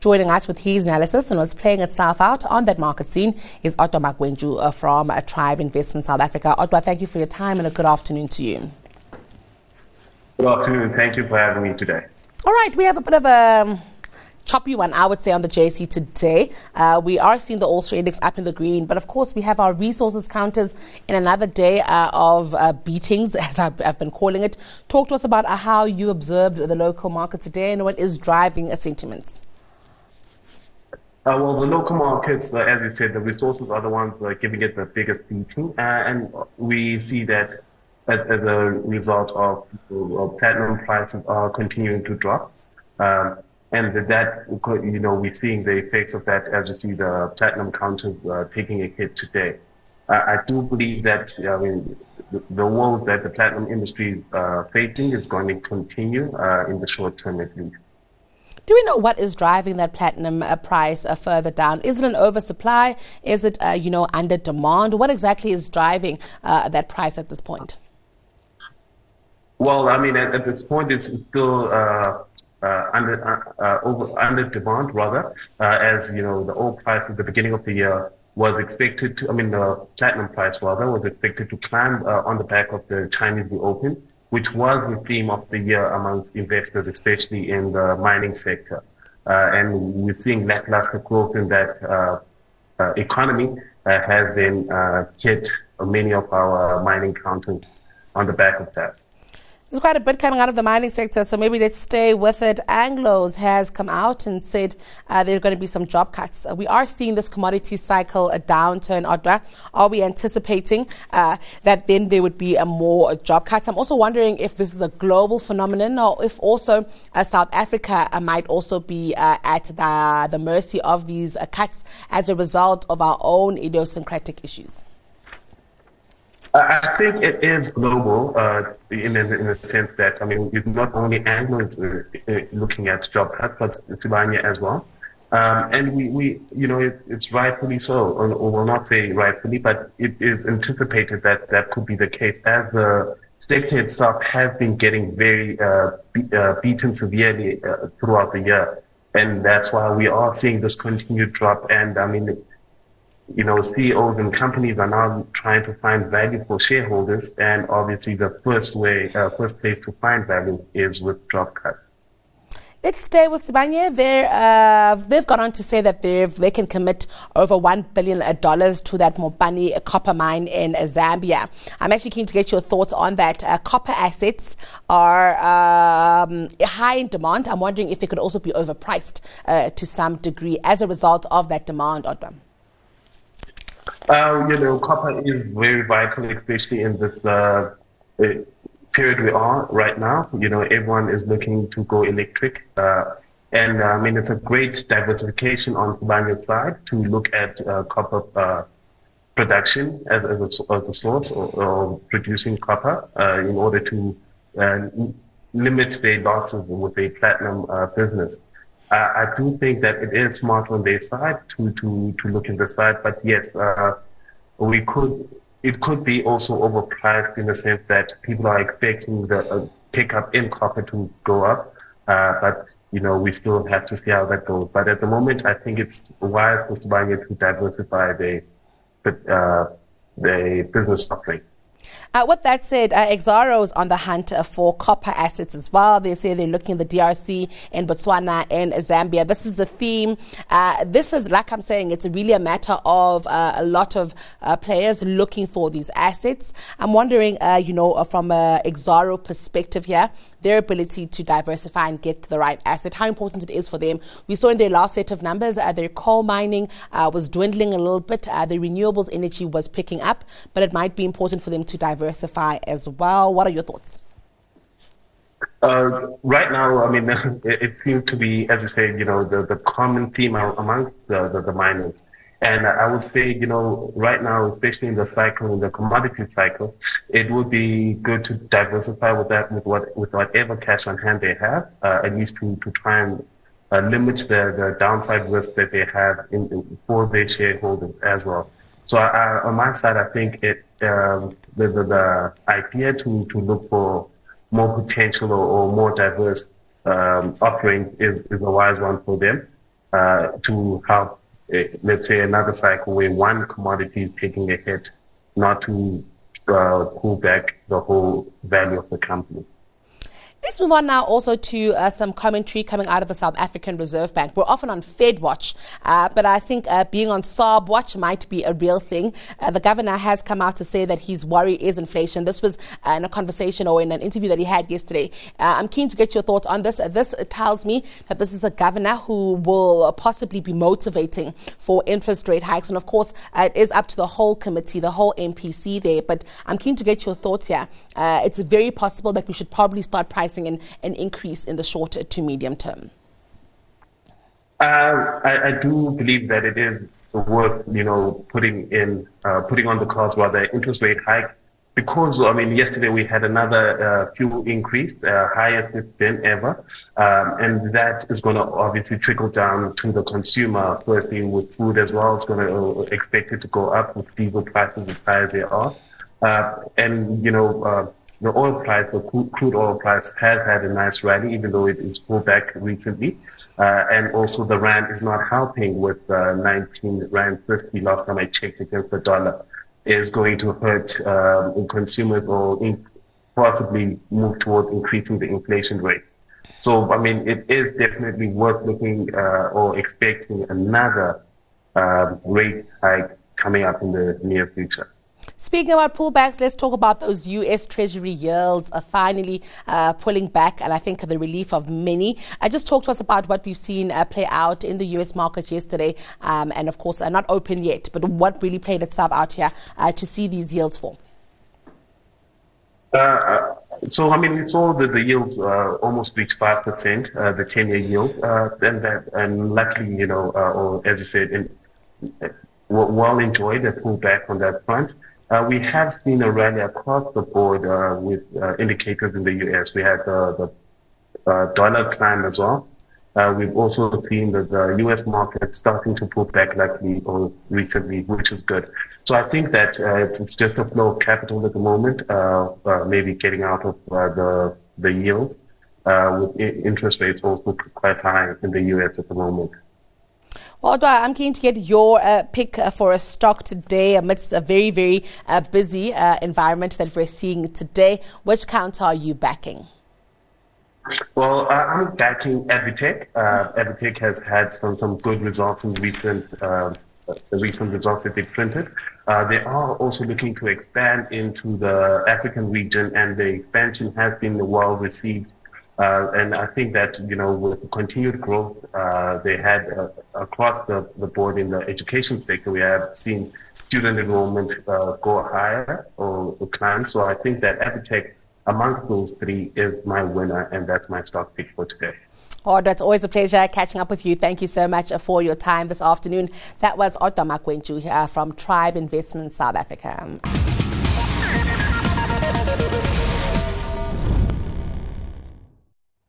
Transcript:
Joining us with his analysis and what's playing itself out on that market scene is Odwa Magwentshu uh, from uh, Trive Investment South Africa. Odwa, thank you for your time and a good afternoon to you. Good afternoon. Thank you for having me today. All right, we have a bit of a um, choppy one, I would say, on the JSE today. Uh, we are seeing the All Share Index up in the green, but of course, we have our resources counters in another day uh, of uh, beatings, as I've, I've, been calling it. Talk to us about uh, how you observed the local market today and what is driving sentiments. Uh, well, the local markets, uh, as you said, the resources are the ones uh, giving it the biggest beating, uh, and we see that as, as a result of platinum prices are continuing to drop, um, and that you know we're seeing the effects of that as you see the platinum counters uh, taking a hit today. I do believe that I mean the, the woes that the platinum industry is uh, facing is going to continue in the short term at least. Do we know what is driving that platinum uh, price uh, further down? Is it an oversupply? Is it, uh, you know, under demand? What exactly is driving uh, that price at this point? Well, I mean, at, at this point, it's still uh, uh, under over under demand, rather, as you know, the oil price at the beginning of the year was expected to. I mean, the platinum price rather was expected to climb on the back of the Chinese reopen which was the theme of the year amongst investors, especially in the mining sector. Uh, and we're seeing lackluster growth in that uh, uh, economy uh, has then uh, hit many of our mining counters on the back of that. There's quite a bit coming out of the mining sector, so maybe let's stay with it. Anglos has come out and said uh, there are going to be some job cuts. Uh, we are seeing this commodity cycle a downturn. Are we anticipating uh, that then there would be a more job cuts? I'm also wondering if this is a global phenomenon or if also uh, South Africa uh, might also be uh, at the, the mercy of these cuts as a result of our own idiosyncratic issues. I think it is global uh, in, in, in the sense that, I mean, it's not only Anglo uh, uh, looking at job cuts, but Sibanye as well. Um, and we, we, you know, it, it's rightfully so, or, or will not say rightfully, but it is anticipated that that could be the case as the sector itself has been getting very uh, be, uh, beaten severely uh, throughout the year. And that's why we are seeing this continued drop. And I mean, you know, CEOs and companies are now trying to find value for shareholders, and obviously the first way, uh, first place to find value is with job cuts. Let's stay with Sibanye. Uh, they've gone on to say that they can commit over $1 billion to that Mopani copper mine in Zambia. I'm actually keen to get your thoughts on that. Uh, copper assets are um, high in demand. I'm wondering if they could also be overpriced uh, to some degree as a result of that demand, Odwa. Uh, you know, copper is very vital, especially in this uh, period we are right now. You know, everyone is looking to go electric. Uh, and uh, I mean, it's a great diversification on Sibanye's side to look at uh, copper uh, production as, as, a, as a source or producing copper in order to limit their losses with a platinum business. I, I do think that it is smart on their side to, to, to look in the side, but yes, uh, we could, it could be also overpriced in the sense that people are expecting the uh, pickup in copper to go up, uh, but you know, we still have to see how that goes. But at the moment, I think it's wise for Sibanye to diversify the, uh, the business offering. Uh, with that said, uh, Exxaro is on the hunt uh, for copper assets as well. They say they're looking at the DRC in Botswana and Zambia. This is the theme. Uh, this is, like I'm saying, it's really a matter of uh, a lot of uh, players looking for these assets. I'm wondering, you know, from an Exxaro perspective here, their ability to diversify and get the right asset, how important it is for them. We saw in their last set of numbers, uh, their coal mining uh, was dwindling a little bit, uh, the renewables energy was picking up, but it might be important for them to diversify as well. What are your thoughts? Uh, right now, I mean, it, it, seems to be, as you say, you know, the, the common theme among the, the, the miners and I would say, you know, right now, especially in the cycle, in the commodity cycle, it would be good to diversify with that, with what, with whatever cash on hand they have, uh, at least to, to try and uh, limit the, the downside risk that they have in, in, for their shareholders as well. So I, on my side, I think it, um, the, the, the, idea to, to look for more potential or, or more diverse um, offering is, is a wise one for them. uh, to help, uh, let's say, another cycle where one commodity is taking a hit, not to uh, pull back the whole value of the company. Let's move on now also to uh, some commentary coming out of the South African Reserve Bank. We're often on Fed watch, uh, but I think uh, being on SARB watch might be a real thing. Uh, the governor has come out to say that his worry is inflation. This was uh, in a conversation or in an interview that he had yesterday. Uh, I'm keen to get your thoughts on this. this tells me that this is a governor who will possibly be motivating for interest rate hikes. And of course, it is up to the whole committee, the whole MPC there. But I'm keen to get your thoughts here. it's very possible that we should probably start pricing an, an increase in the short to medium term? Uh, I, I, do believe that it is worth, you know, putting in, uh, putting on the cards rather interest rate hike because I mean yesterday we had another uh, fuel increase, uh, highest it's ever, um, and that is going to obviously trickle down to the consumer. Firstly, with food as well, it's going to uh, expect it to go up with diesel prices as high as they are, uh, and you know uh, the oil price, the crude oil price has had a nice rally, even though it is pulled back recently. Uh, and also the rand is not helping with uh, 19 rand 50 last time I checked against the dollar is going to hurt um, consumers or in, possibly move towards increasing the inflation rate. So, I mean, it is definitely worth looking uh, or expecting another um, rate hike coming up in the near future. Speaking about pullbacks, let's talk about those U.S. Treasury yields are finally uh, pulling back, and I think the relief of many. I just talked to us about what we've seen uh, play out in the U.S. market yesterday, um, and of course, uh, not open yet, but what really played itself out here uh, to see these yields fall. Uh, so, I mean, we saw that the yields uh, almost reached 5%, uh, the 10 year yield, uh, and that, and luckily, you know, or as you said, in, well enjoyed a pullback on that front. Uh, we have seen a rally across the board uh, with uh, indicators in the U.S. We had uh, the uh, dollar climb as well. Uh, we've also seen that the U.S. market starting to pull back likely or recently, which is good. So I think that it's just a flow of capital at the moment, maybe getting out of the the yields, with interest rates also quite high in the U.S. at the moment. Well, I'm keen to get your uh, pick uh, for a stock today amidst a very, very uh, busy uh, environment that we're seeing today. Which counter are you backing? Well, uh, I'm backing ADvTECH. Uh, ADvTECH has had some, some good results in recent uh, the recent results that they printed. Uh, they are also looking to expand into the African region, and the expansion has been well received uh, and I think that, you know, with continued growth uh, they had uh, across the, the board in the education sector, we have seen student enrollment uh, go higher or, or climb. So I think that ADvTECH amongst those three is my winner, and that's my stock pick for today. Oh, that's always a pleasure catching up with you. Thank you so much for your time this afternoon. That was Odwa Magwentshu uh, from Trive Investments South Africa.